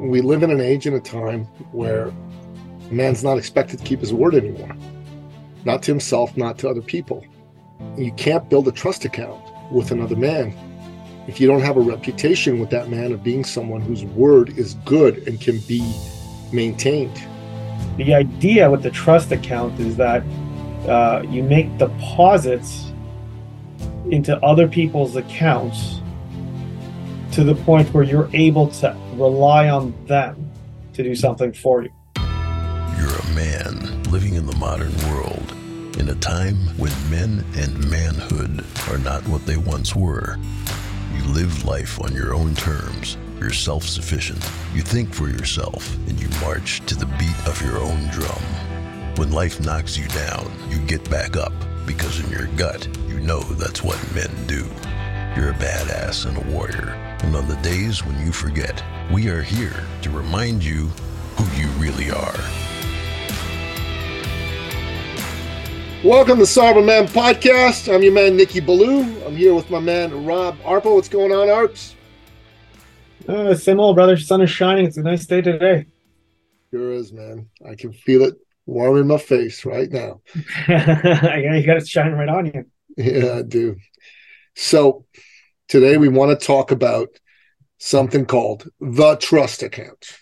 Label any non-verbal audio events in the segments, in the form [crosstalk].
we live in an age and a time where a man's not expected to keep his word anymore, not to himself, not to other people. You can't build a trust account with another man if you don't have a reputation with that man of being someone whose word is good and can be maintained. The idea with the trust account is that uh, you make deposits into other people's accounts to the point where you're able to rely on them to do something for you. You're a man living in the modern world in a time when men and manhood are not what they once were. You live life on your own terms. You're self sufficient. You think for yourself and you march to the beat of your own drum. When life knocks you down, you get back up because in your gut, you know that's what men do. You're a badass and a warrior. And on the days when you forget, we are here to remind you who you really are. Welcome to Sovereign Man Podcast. I'm your man, Nikki Billou. I'm here with my man, Rob Arpa. What's going on, Arps? Uh, same old, brother. Sun is shining. It's a nice day today. Sure is, man. I can feel it warm in my face right now. [laughs] yeah, you got it shining right on you. Yeah, I do. So today we want to talk about something called the trust account.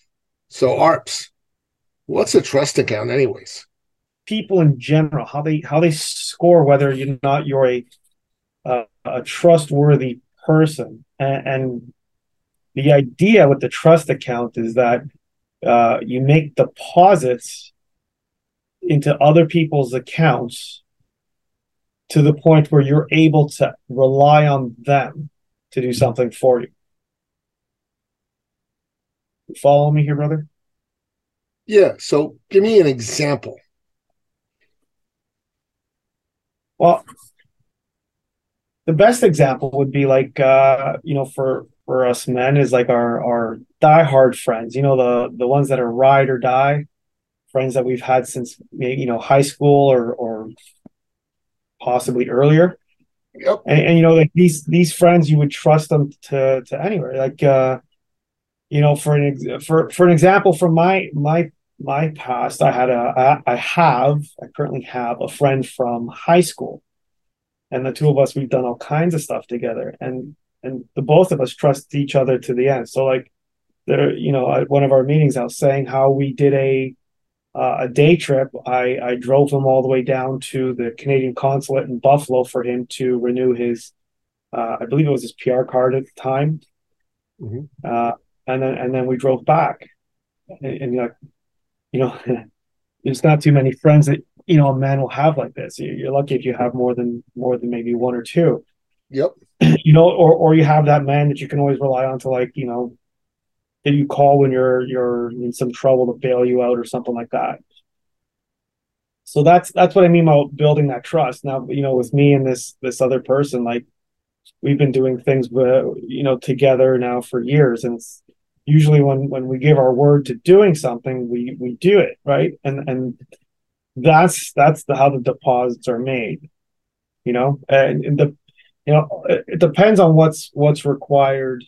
So ARPS, what's a trust account anyways? People in general, how they how they score whether you're not you're a uh, a trustworthy person, and, and, the idea with the trust account is that uh, you make deposits into other people's accounts to the point where you're able to rely on them to do something for you. you follow me here, brother? Yeah. So give me an example. Well, the best example would be like uh, you know, for for us men is like our our diehard friends. You know, the the ones that are ride or die, friends that we've had since you know high school or or possibly earlier. Yep. And, and, you know, like these these friends, you would trust them to to anywhere. Like, uh, you know, for an ex- for for an example from my my my past, I had a I, I have I currently have a friend from high school, and the two of us we've done all kinds of stuff together, and and the both of us trust each other to the end. So like, there, you know, at one of our meetings, I was saying how we did a uh, a day trip. I, I drove him all the way down to the Canadian consulate in Buffalo for him to renew his, uh, I believe it was his PR card at the time. Mm-hmm. Uh, and then and then we drove back, and, and you know, you [laughs] know, there's not too many friends that you know a man will have like this. You're lucky if you have more than more than maybe one or two. Yep. [clears throat] You know, or or you have that man that you can always rely on to like you know that you call when you're you're in some trouble to bail you out or something like that. So that's that's what I mean about building that trust. Now, you know, with me and this this other person, like we've been doing things you know together now for years, and usually when when we give our word to doing something, we we do it right, and and that's that's the how the deposits are made, you know, and the you know it depends on what's what's required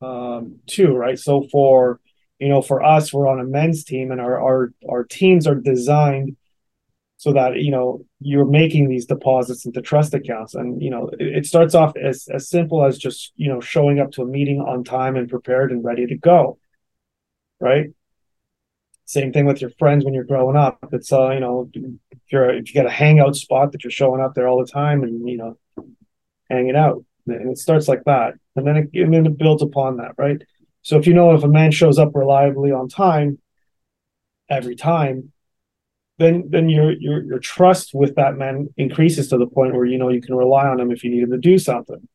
um, too, right? So for you know, for us, we're on a men's team, and our our our teams are designed so that you know you're making these deposits into trust accounts, and you know it, it starts off as as simple as just you know showing up to a meeting on time and prepared and ready to go, right? Same thing with your friends when you're growing up. It's uh, you know, if you're if you get a hangout spot that you're showing up there all the time and you know, hanging out. And it starts like that and then it, and then it builds upon that, right? So if you know if a man shows up reliably on time every time, then then your your your trust with that man increases to the point where you know you can rely on him if you need him to do something,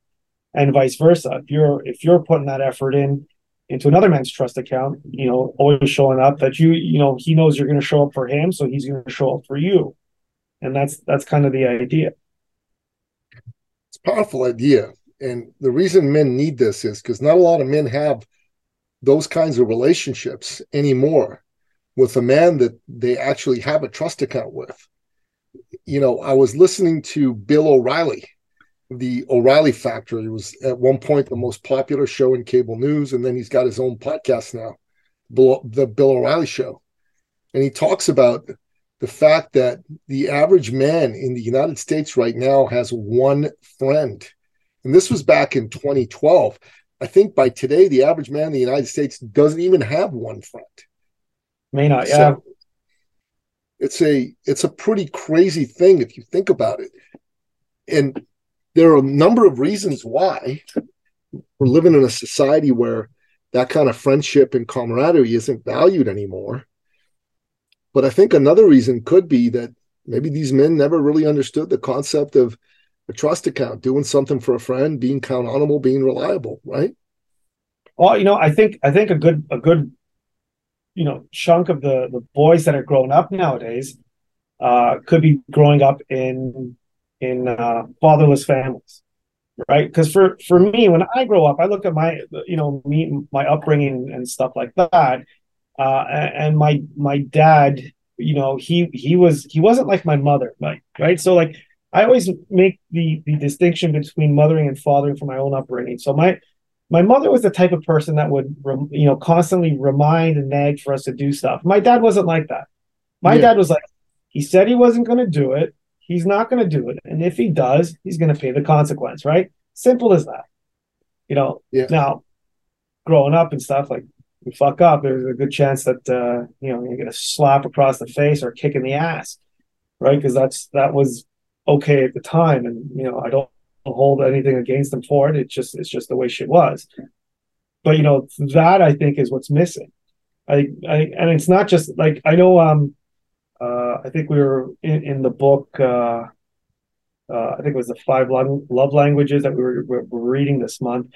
and vice versa. If you're if you're putting that effort in into another man's trust account, you know, always showing up that you you know he knows you're going to show up for him, so he's going to show up for you, and that's that's kind of the idea. It's a powerful idea and the reason men need this is because not a lot of men have those kinds of relationships anymore with a man that they actually have a trust account with. You know, I was listening to Bill O'Reilly. The O'Reilly Factor was at one point the most popular show in cable news, and then he's got his own podcast now. the Bill O'Reilly show, and he talks about the fact that the average man in the United States right now has one friend. And this was back in 2012. I think by today, the average man in the United States doesn't even have one friend. May not, yeah. It's a it's a pretty crazy thing if you think about it. And there are a number of reasons why we're living in a society where that kind of friendship and camaraderie isn't valued anymore. But I think another reason could be that maybe these men never really understood the concept of a trust account, doing something for a friend, being countable, being reliable, right? Well, you know, I think I think a good a good you know chunk of the the boys that are growing up nowadays uh, could be growing up in in uh, fatherless families, right? Because for for me, when I grow up, I look at my you know me my upbringing and stuff like that, uh, and my my dad, you know, he he was he wasn't like my mother, like right. So like I always make the the distinction between mothering and fathering for my own upbringing. So my my mother was the type of person that would you know constantly remind and nag for us to do stuff. My dad wasn't like that. My yeah. dad was like, he said he wasn't going to do it. He's not going to do it, and if he does, he's going to pay the consequence. Right? Simple as that. You know. Yeah. Now, growing up and stuff like you fuck up, there's a good chance that uh, you know you're gonna slap across the face or kick in the ass, right? Because that's that was okay at the time, and you know I don't hold anything against them for it. It's just it's just the way shit was. But you know that I think is what's missing. I, I and it's not just like I know. Um, uh, I think we were in, in the book. Uh, uh, I think it was the five love languages that we were, were reading this month.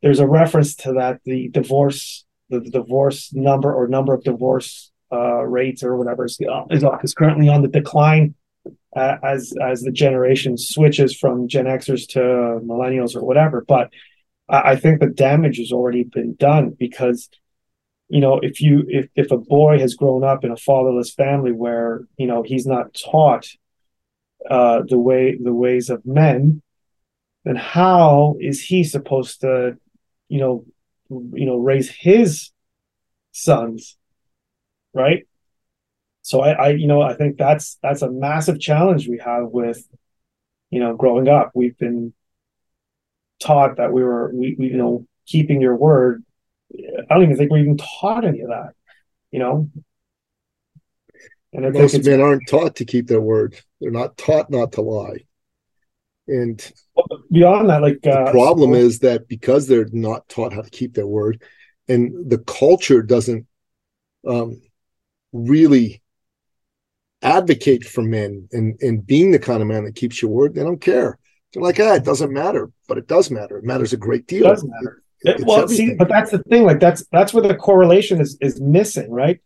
There's a reference to that the divorce the, the divorce number or number of divorce uh, rates or whatever is, is, is currently on the decline uh, as as the generation switches from Gen Xers to millennials or whatever. But I, I think the damage has already been done because you know if you if if a boy has grown up in a fatherless family where you know he's not taught uh, the way the ways of men, then how is he supposed to you know you know raise his sons right so I, I you know i think that's that's a massive challenge we have with you know growing up. We've been taught that we were we, we you know keeping your word. I don't even think we're even taught any of that you know? And I most men aren't taught to keep their word. They're not taught not to lie. And beyond that, like the uh, problem is that because they're not taught how to keep their word, and the culture doesn't um, really advocate for men and and being the kind of man that keeps your word, they don't care. They're like, ah, it doesn't matter, but it does matter. It matters a great deal. It does matter. It, well, everything. see, but that's the thing. Like that's that's where the correlation is is missing, right?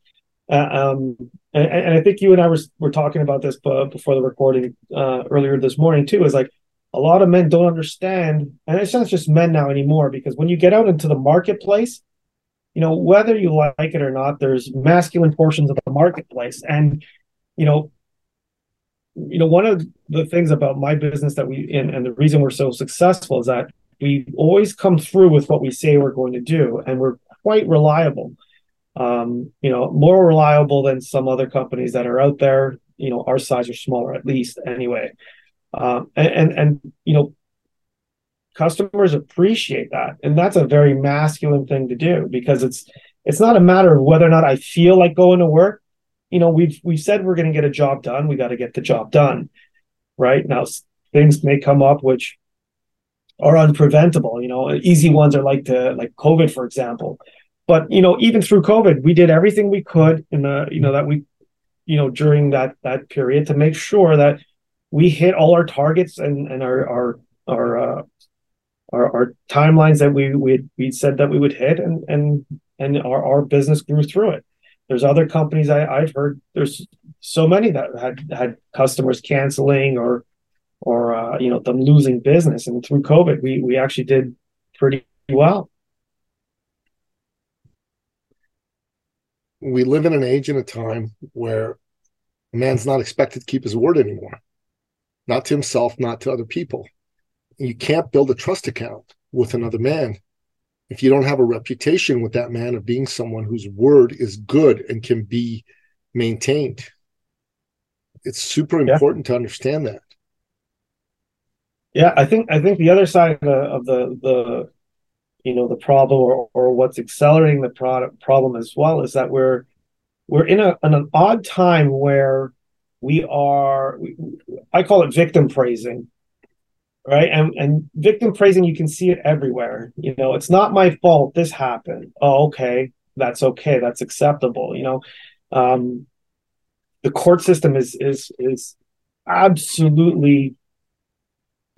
Uh, um, and, and, I think you and I were were talking about this before the recording uh, earlier this morning too. Is like a lot of men don't understand, and it's not just men now anymore, because when you get out into the marketplace, you know, whether you like it or not, there's masculine portions of the marketplace. And, you know, you know, one of the things about my business that we and, and the reason we're so successful is that we always come through with what we say we're going to do, and we're quite reliable. Um, you know, more reliable than some other companies that are out there. You know, our size or smaller, at least anyway. Um, and, and, and you know customers appreciate that and that's a very masculine thing to do because it's it's not a matter of whether or not i feel like going to work you know we've we've said we're going to get a job done we got to get the job done right now things may come up which are unpreventable you know easy ones are like the like covid for example but you know even through covid we did everything we could in the you know that we you know during that that period to make sure that we hit all our targets and and our our our uh, our, our timelines that we we we said that we would hit, and and and our our business grew through it. There's other companies I, I've heard. There's so many that had had customers canceling or or uh, you know them losing business, and through COVID, we we actually did pretty well. We live in an age and a time where a man's not expected to keep his word anymore not to himself, not to other people. You can't build a trust account with another man if you don't have a reputation with that man of being someone whose word is good and can be maintained. It's super important yeah. to understand that. Yeah, I think I think the other side of the of the, the you know the problem or, or what's accelerating the product problem as well is that we're we're in a in an odd time where we are I call it victim praising right? And and victim praising you can see it everywhere. You know it's not my fault this happened. Oh okay. That's okay. That's acceptable you know? Um the court system is is is absolutely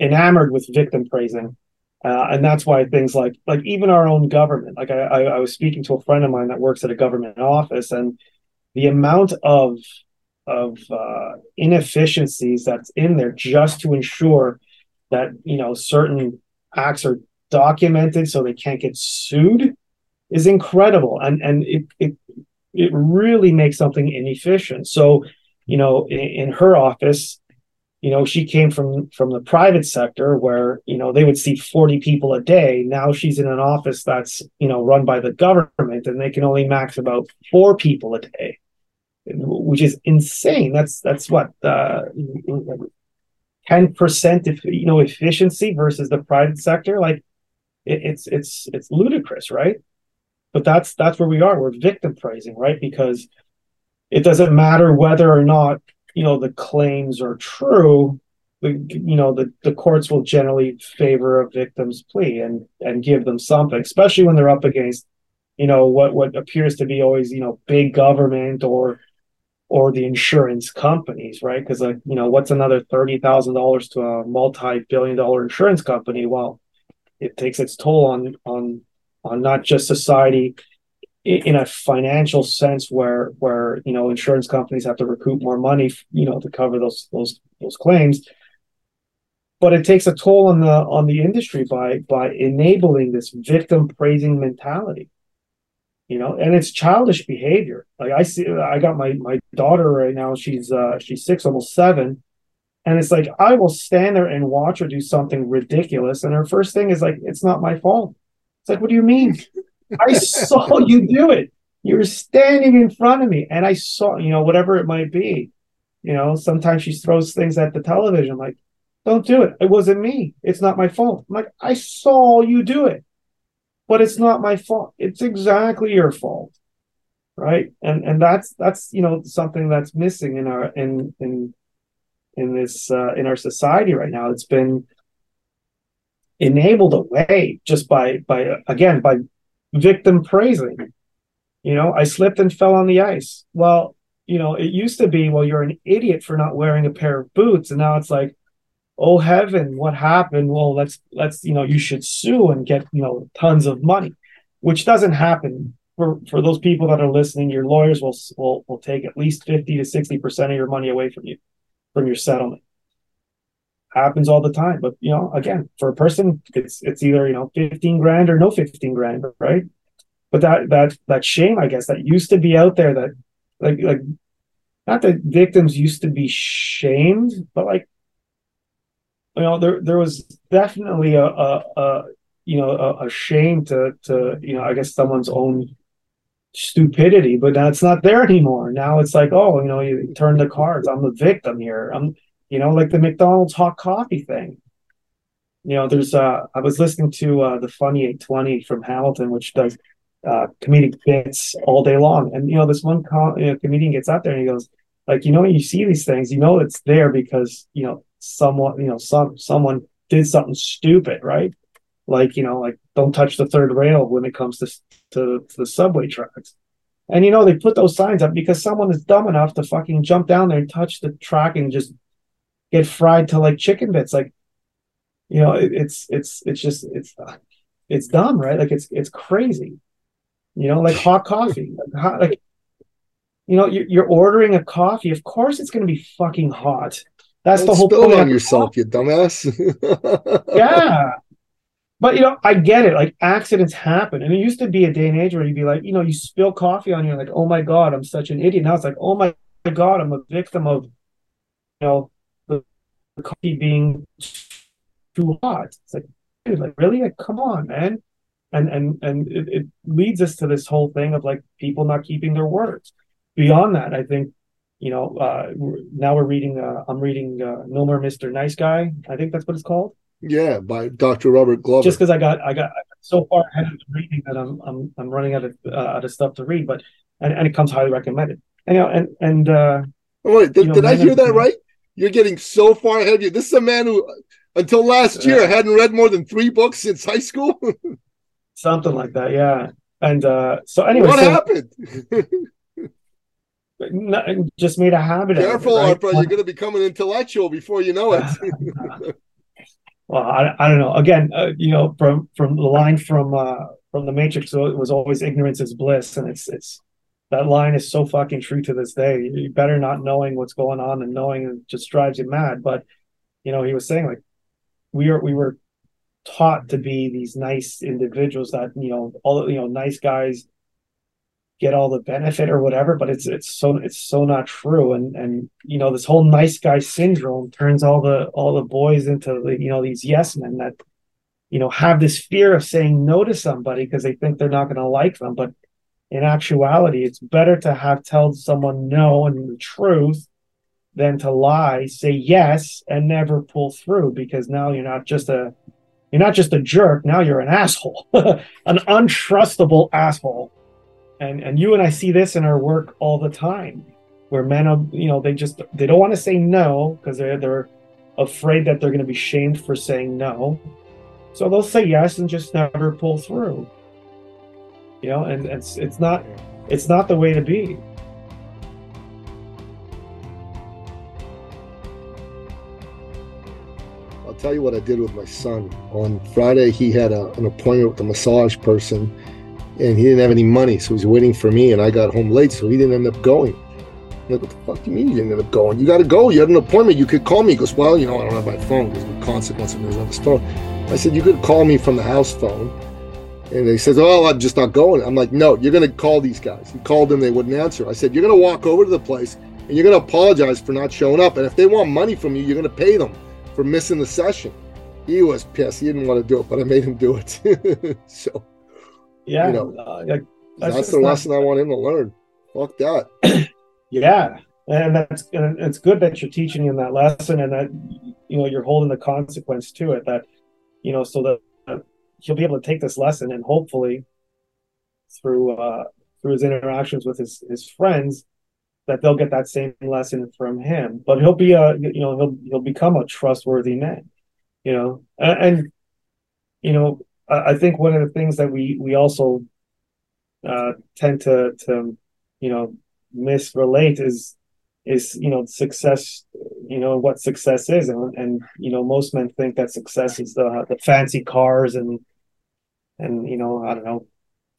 enamored with victim praising. Uh, and that's why things like like even our own government like I, I i was speaking to a friend of mine that works at a government office and the amount of of uh, inefficiencies that's in there just to ensure that you know certain acts are documented so they can't get sued is incredible. And and it it it really makes something inefficient. So you know in, in her office you know she came from from the private sector where you know they would see 40 people a day. Now she's in an office that's you know run by the government and they can only max about four people a day which is insane. That's that's what uh 10% if you know efficiency versus the private sector like it, it's it's it's ludicrous right? But that's that's where we are. We're victim praising right? Because it doesn't matter whether or not you know the claims are true the you know the, the courts will generally favor a victim's plea and and give them something especially when they're up against you know what what appears to be always you know big government or or the insurance companies, right? Because like you know, what's another thirty thousand dollars to a multi-billion-dollar insurance company? Well, it takes its toll on on on not just society in a financial sense, where where you know insurance companies have to recoup more money, you know, to cover those those those claims. But it takes a toll on the on the industry by by enabling this victim praising mentality you know and it's childish behavior. Like i see i got my my daughter right now she's uh she's six almost seven and it's like i will stand there and watch her do something ridiculous and her first thing is like it's not my fault. It's like what do you mean? [laughs] I saw you do it. You were standing in front of me and i saw you know whatever it might be. You know sometimes she throws things at the television like don't do it. It wasn't me. It's not my fault. I'm like i saw you do it but it's not my fault. It's exactly your fault. Right. And and that's that's you know something that's missing in our in in in this uh, in our society right now. It's been enabled away just by by again by victim praising. You know, I slipped and fell on the ice. Well, you know, it used to be, well, you're an idiot for not wearing a pair of boots, and now it's like, oh heaven what happened? Well let's let's you know you should sue and get you know tons of money which doesn't happen for for those people that are listening. Your lawyers will will, will take at least 50 to 60 percent of your money away from you from your settlement. Happens all the time but you know again for a person it's it's either you know 15 grand or no 15 grand right? But that that that shame i guess that used to be out there that like like not that victims used to be shamed but like you know there there was definitely a, a, a you know a, a, shame to to you know I guess someone's own stupidity, but now it's not there anymore. Now it's like oh you know you turn the cards. I'm the victim here. I'm you know like the McDonald's hot coffee thing. You know there's uh I was listening to uh, the Funny 820 from Hamilton, which does uh, comedic bits all day long, and you know this one you know, comedian gets out there and he goes like you know you see these things you know it's there because you know someone, you know, some someone did something stupid, right? Like, you know, like don't touch the third rail when it comes to to, to the subway tracks. And you know, they put those signs up because someone is dumb enough to fucking jump down there and touch the track and just get fried to like chicken bits. Like, you know, it, it's it's it's just it's it's dumb, right? Like it's it's crazy. You know, like hot coffee. Like, hot, like you know, you're, you're ordering a coffee. Of course, it's going to be fucking hot. That's Don't the whole spill point. on yourself, you dumbass. [laughs] [laughs] yeah. But you know, I get it. Like accidents happen. And it used to be a day and age where you'd be like, you know, you spill coffee on you, like, oh my God, I'm such an idiot. Now it's like, oh my God, I'm a victim of you know the, the coffee being too hot. It's like, dude, like really? Like, come on, man. and and and it, it leads us to this whole thing of like people not keeping their words. Beyond that, I think you know uh, we're, now we're reading. Uh, I'm reading uh, No More Mister Nice Guy. I think that's what it's called. Yeah, by Dr. Robert Glover. Just because I got I got so far ahead of the reading that I'm I'm I'm running out of uh, out of stuff to read, but and, and it comes highly recommended. And you know, and and uh, oh, wait, did, you know, did I hear that right? You're getting so far ahead of you. This is a man who, until last year, hadn't read more than three books since high school. [laughs] something like that, yeah. And uh, so anyway, what so, happened? [laughs] n- just made a habit. of it, Careful, right? You're going to become an intellectual before you know it. [laughs] well I, I don't know again uh, you know from from the line from uh from the matrix so it was always ignorance is bliss and it's it's that line is so fucking true to this day you better not knowing what's going on and knowing it just drives you mad but you know he was saying like we are we were taught to be these nice individuals that you know all you know nice guys get all the benefit or whatever but it's it's so it's so not true. And and you know this whole nice guy syndrome turns all the all the boys into the, you know these yes men that you know have this fear of saying no to somebody because they think they're not going to like them. But in actuality it's better to have tell someone no and the truth than to lie say yes and never pull through because now you're not just a you're not just a jerk. Now you're an asshole [laughs] an untrustable asshole and and you and I see this in our work all the time, where men are you know they just they don't want to say no because they're they're afraid that they're going to be shamed for saying no, so they'll say yes and just never pull through. You know, and it's it's not it's not the way to be. I'll tell you what I did with my son. On Friday, he had a, an appointment with a massage person, and he didn't have any money, so he was waiting for me. And I got home late, so he didn't end up going. I'm like, what the fuck do you mean you didn't end up going? You got to go. You had an appointment. You could call me. He goes, well, you know, I don't have my phone because the consequence of have his phone. I said, you could call me from the house phone. And they says, oh, I'm just not going. I'm like, no, you're going to call these guys. He called them. They wouldn't answer. I said, you're going to walk over to the place and you're going to apologize for not showing up. And if they want money from you, you're going to pay them for missing the session. He was pissed. He didn't want to do it, but I made him do it. [laughs] so Yeah, You know, uh, like, that's, just the not- lesson I want him to learn. Fuck that. [clears throat] Yeah, and that's and it's good that you're teaching him that lesson, and that you know you're holding the consequence to it. That you know, so that he'll be able to take this lesson, and hopefully, through uh, through his interactions with his his friends, that they'll get that same lesson from him. But he'll be a you know he'll he'll become a trustworthy man. You know, and, and you know I, think one of the things that we we also uh, tend to to you know misrelate is is you know success you know what success is. And, and you know most men think that success is the the fancy cars and and you know i don't know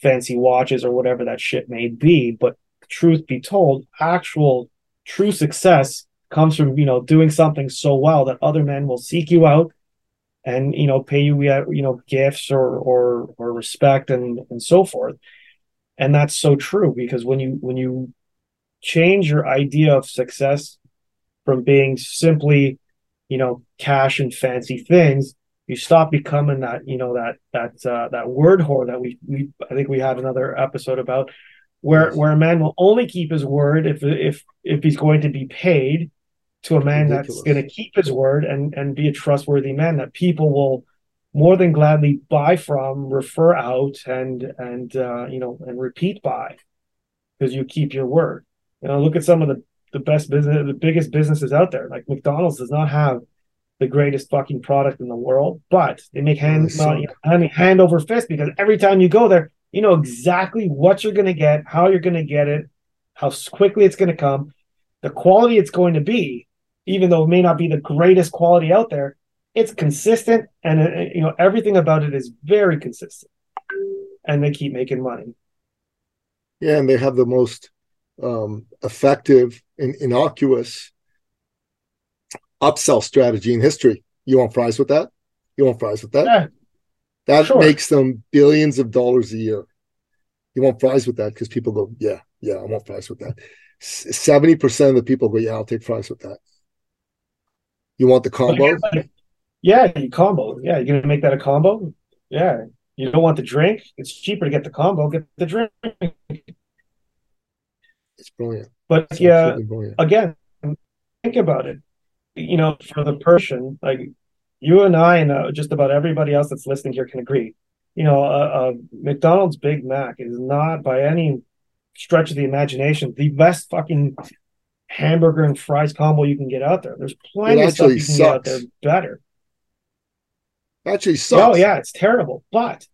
fancy watches or whatever that shit may be. But truth be told actual true success comes from you know doing something so well that other men will seek you out and you know pay you uh, you know gifts or or or respect and and so forth. And that's so true because when you when you change your idea of success from being simply you know cash and fancy things you stop becoming that you know that that uh, that word whore that we we I think we had another episode about where where a man will only keep his word if if if he's going to be paid to a man that's going to keep his word and and be a trustworthy man that people will more than gladly buy from refer out and and uh, you know and repeat buy because you keep your word. You know look at some of the the best business the biggest businesses out there. Like mcdonald's does not have the greatest fucking product in the world but they make hand They well, you know, I mean, hand over fist because every time you go there you know exactly what you're going to get how you're going to get it how quickly it's going to come the quality it's going to be even though it may not be the greatest quality out there it's consistent and uh, you know everything about it is very consistent and they keep making money Yeah, and they have the most um, effective and innocuous upsell strategy in history. You want fries with that? You want fries with that? Yeah. that sure. makes them billions of dollars a year. You want fries with that because people go, yeah, yeah, I want fries with that. Seventy percent of the people go, yeah, I'll take fries with that. You want the combo? yeah you combo yeah you're gonna make that a combo yeah You don't want the drink? It's cheaper to get the combo. Get the drink. It's brilliant. But It's yeah, brilliant. again, think about it. You know, for the person, like you and I, and uh, just about everybody else that's listening here can agree. You know, a, a McDonald's Big Mac is not by any stretch of the imagination the best fucking hamburger and fries combo you can get out there. There's plenty of stuff you can get out there sucks. better. Actually sucks. Oh yeah, it's terrible. But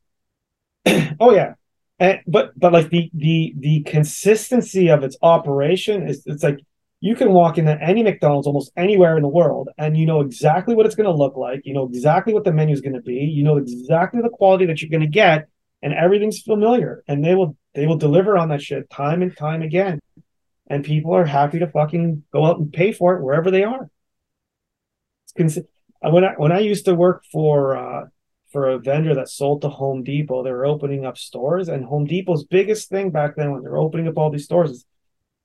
[clears throat] oh yeah. And but but like the the the consistency of its operation is it's like you can walk into any McDonald's almost anywhere in the world and you know exactly what it's going to look like. You know exactly what the menu is going to be. You know exactly the quality that you're going to get and everything's familiar and they will they will deliver on that shit time and time again. And people are happy to fucking go out and pay for it wherever they are. Uh, when I when I used to work for uh for a vendor that sold to Home Depot, they were opening up stores, and Home Depot's biggest thing back then when they were opening up all these stores is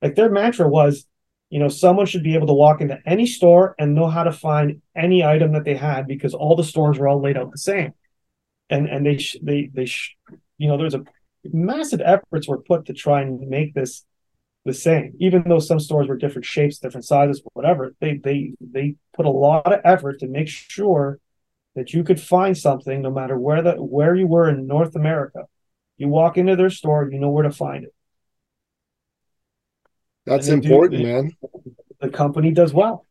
like their mantra was, you know, someone should be able to walk into any store and know how to find any item that they had because all the stores were all laid out the same, and and they sh- they they sh- you know there's a massive efforts were put to try and make this the same, even though some stores were different shapes, different sizes, whatever. They they they put a lot of effort to make sure that you could find something no matter where the where you were in North America. You walk into their store, you know where to find it. That's they do- important, man. The company does well.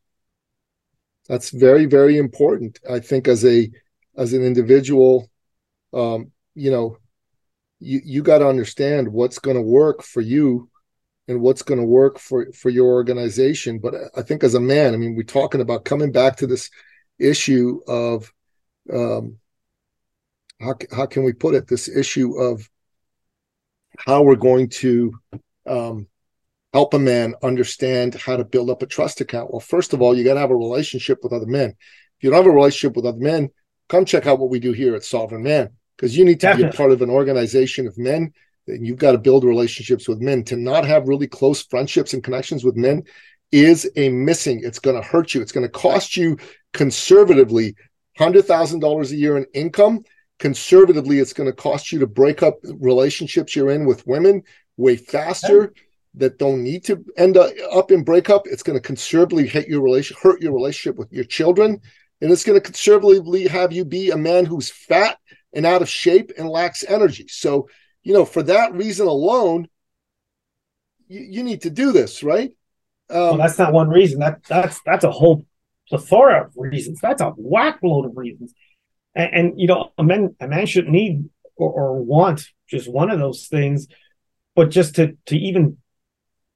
That's very, very important. I think as a as an individual, um, you know, you you got to understand what's going to work for you and what's going to work for for your organization. But I think as a man, I mean, we're talking about coming back to this issue of um, how how can we put it? This issue of how we're going to um, help a man understand how to build up a trust account. Well, first of all, you got to have a relationship with other men. If you don't have a relationship with other men, come check out what we do here at Sovereign Man because you need to be a part of an organization of men. And you've got to build relationships with men. To not have really close friendships and connections with men is a missing. It's going to hurt you. It's going to cost you conservatively hundred thousand dollars a year in income. Conservatively, it's going to cost you to break up relationships you're in with women way faster that don't need to end up, up in breakup. It's going to conservatively hit your relation, hurt your relationship with your children, and it's going to conservatively have you be a man who's fat and out of shape and lacks energy. So, you know, for that reason alone, you, you need to do this, right? Um, Well, that's not one reason. That that's that's a whole plethora of reasons. That's a whack load of reasons. And, and you know, a man a man shouldn't need or, or want just one of those things, but just to to even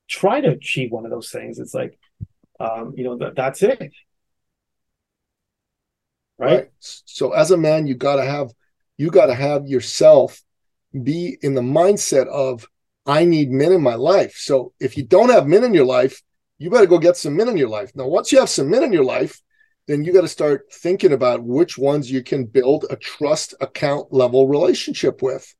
try to achieve one of those things, it's like, um, you know, that that's it, right? So as a man, you got to have you got to have yourself be in the mindset of I need men in my life. So if you don't have men in your life, you better go get some men in your life. Now, once you have some men in your life, then you got to start thinking about which ones you can build a trust account level relationship with.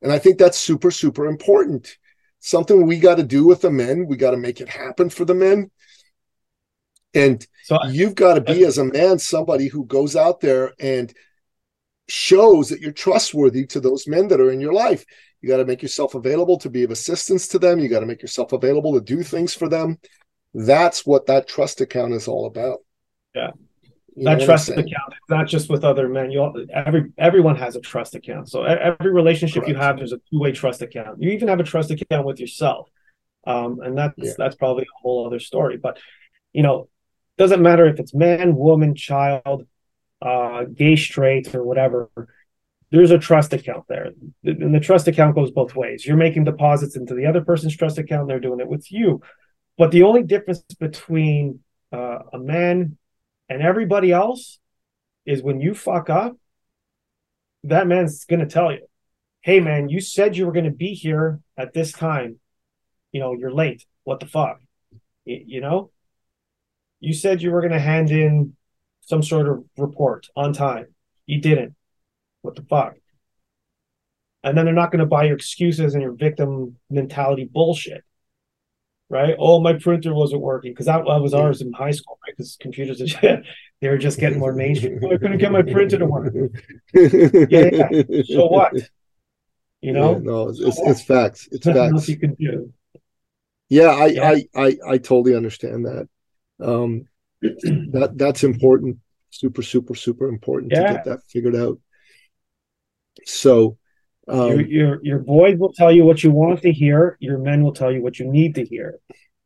And I think that's super, super important. Something we got to do with the men. We got to make it happen for the men. And So you've got to be as a man somebody who goes out there and shows that you're trustworthy to those men that are in your life you got to make yourself available to be of assistance to them you got to make yourself available to do things for them that's what that trust account is all about Yeah. You that trust account, it's not just with other men. You all, every everyone has a trust account. So every relationship you have, there's a two way trust account. You even have a trust account with yourself, um, and that's Yeah. that's probably a whole other story. But you know, doesn't matter if it's man, woman, child, uh, gay, straight, or whatever. There's a trust account there, and the trust account goes both ways. You're making deposits into the other person's trust account; they're doing it with you. But the only difference between uh, a man and everybody else is when you fuck up, that man's going to tell you, hey, man, you said you were going to be here at this time. You know, you're late. What the fuck? You know, you said you were going to hand in some sort of report on time. You didn't. What the fuck? And then they're not going to buy your excuses and your victim mentality bullshit. Right? Oh, my printer wasn't working because that, that was ours in high school. Right? because computers [laughs] they were just getting more mainstream. Oh, I couldn't get my printer to work. [laughs] yeah, yeah. So what? You know? Yeah, no, it's, it's, it's, facts. It's facts. you can do. Yeah, I, yeah. I, I, I totally understand that. Um, that that's important. Super, super, super important yeah. to get that figured out. So, um, your, your your boys will tell you what you want to hear. Your men will tell you what you need to hear.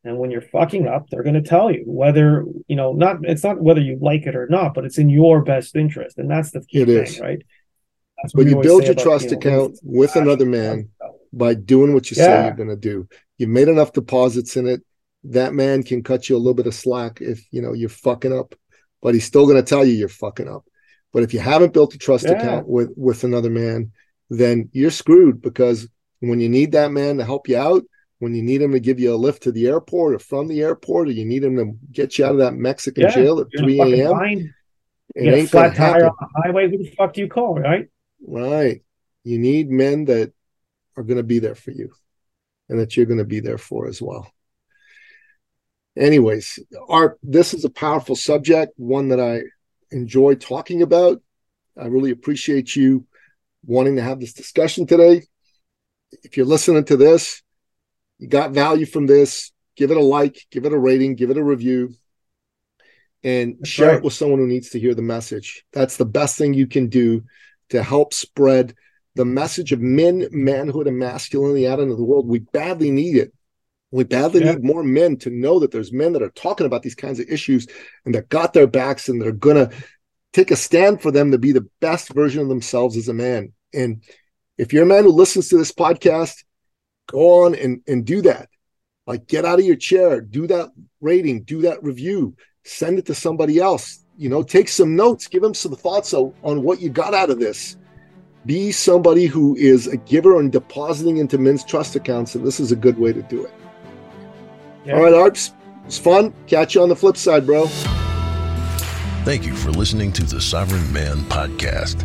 And when you're fucking up, they're going to tell you whether you know not. It's not whether you like it or not, but it's in your best interest, and that's the key it thing, is. right? That's but you build your about, trust you know, account with another man by doing what you yeah. say you're going to do. You made enough deposits in it. That man can cut you a little bit of slack if you know you're fucking up, but he's still going to tell you you're fucking up. But if you haven't built a trust yeah. account with with another man, then you're screwed because when you need that man to help you out, when you need him to give you a lift to the airport or from the airport, or you need him to get you out of that Mexican yeah, jail at 3 a.m. It ain't flat tire on the highway. Who the fuck do you call, right? Right. You need men that are going to be there for you and that you're going to be there for as well. Anyways, Art, this is a powerful subject, one that I enjoy talking about. I really appreciate you wanting to have this discussion today. If you're listening to this, you got value from this, give it a like, give it a rating, give it a review, and That's share right. it with someone who needs to hear the message. That's the best thing you can do to help spread the message of men, manhood, and masculinity out into the world. We badly need it. We badly yeah. need more men to know that there's men that are talking about these kinds of issues and that got their backs and they're going to take a stand for them to be the best version of themselves as a man. And if you're a man who listens to this podcast, go on and, and do that. Like get out of your chair, do that rating, do that review, send it to somebody else. You know, take some notes, give them some thoughts on, on what you got out of this. Be somebody who is a giver and depositing into men's trust accounts, and this is a good way to do it. Yeah. All right, Arps, it's fun. Catch you on the flip side, bro. Thank you for listening to the Sovereign Man Podcast.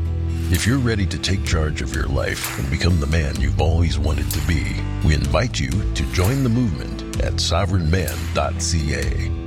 If you're ready to take charge of your life and become the man you've always wanted to be, we invite you to join the movement at sovereignman.ca.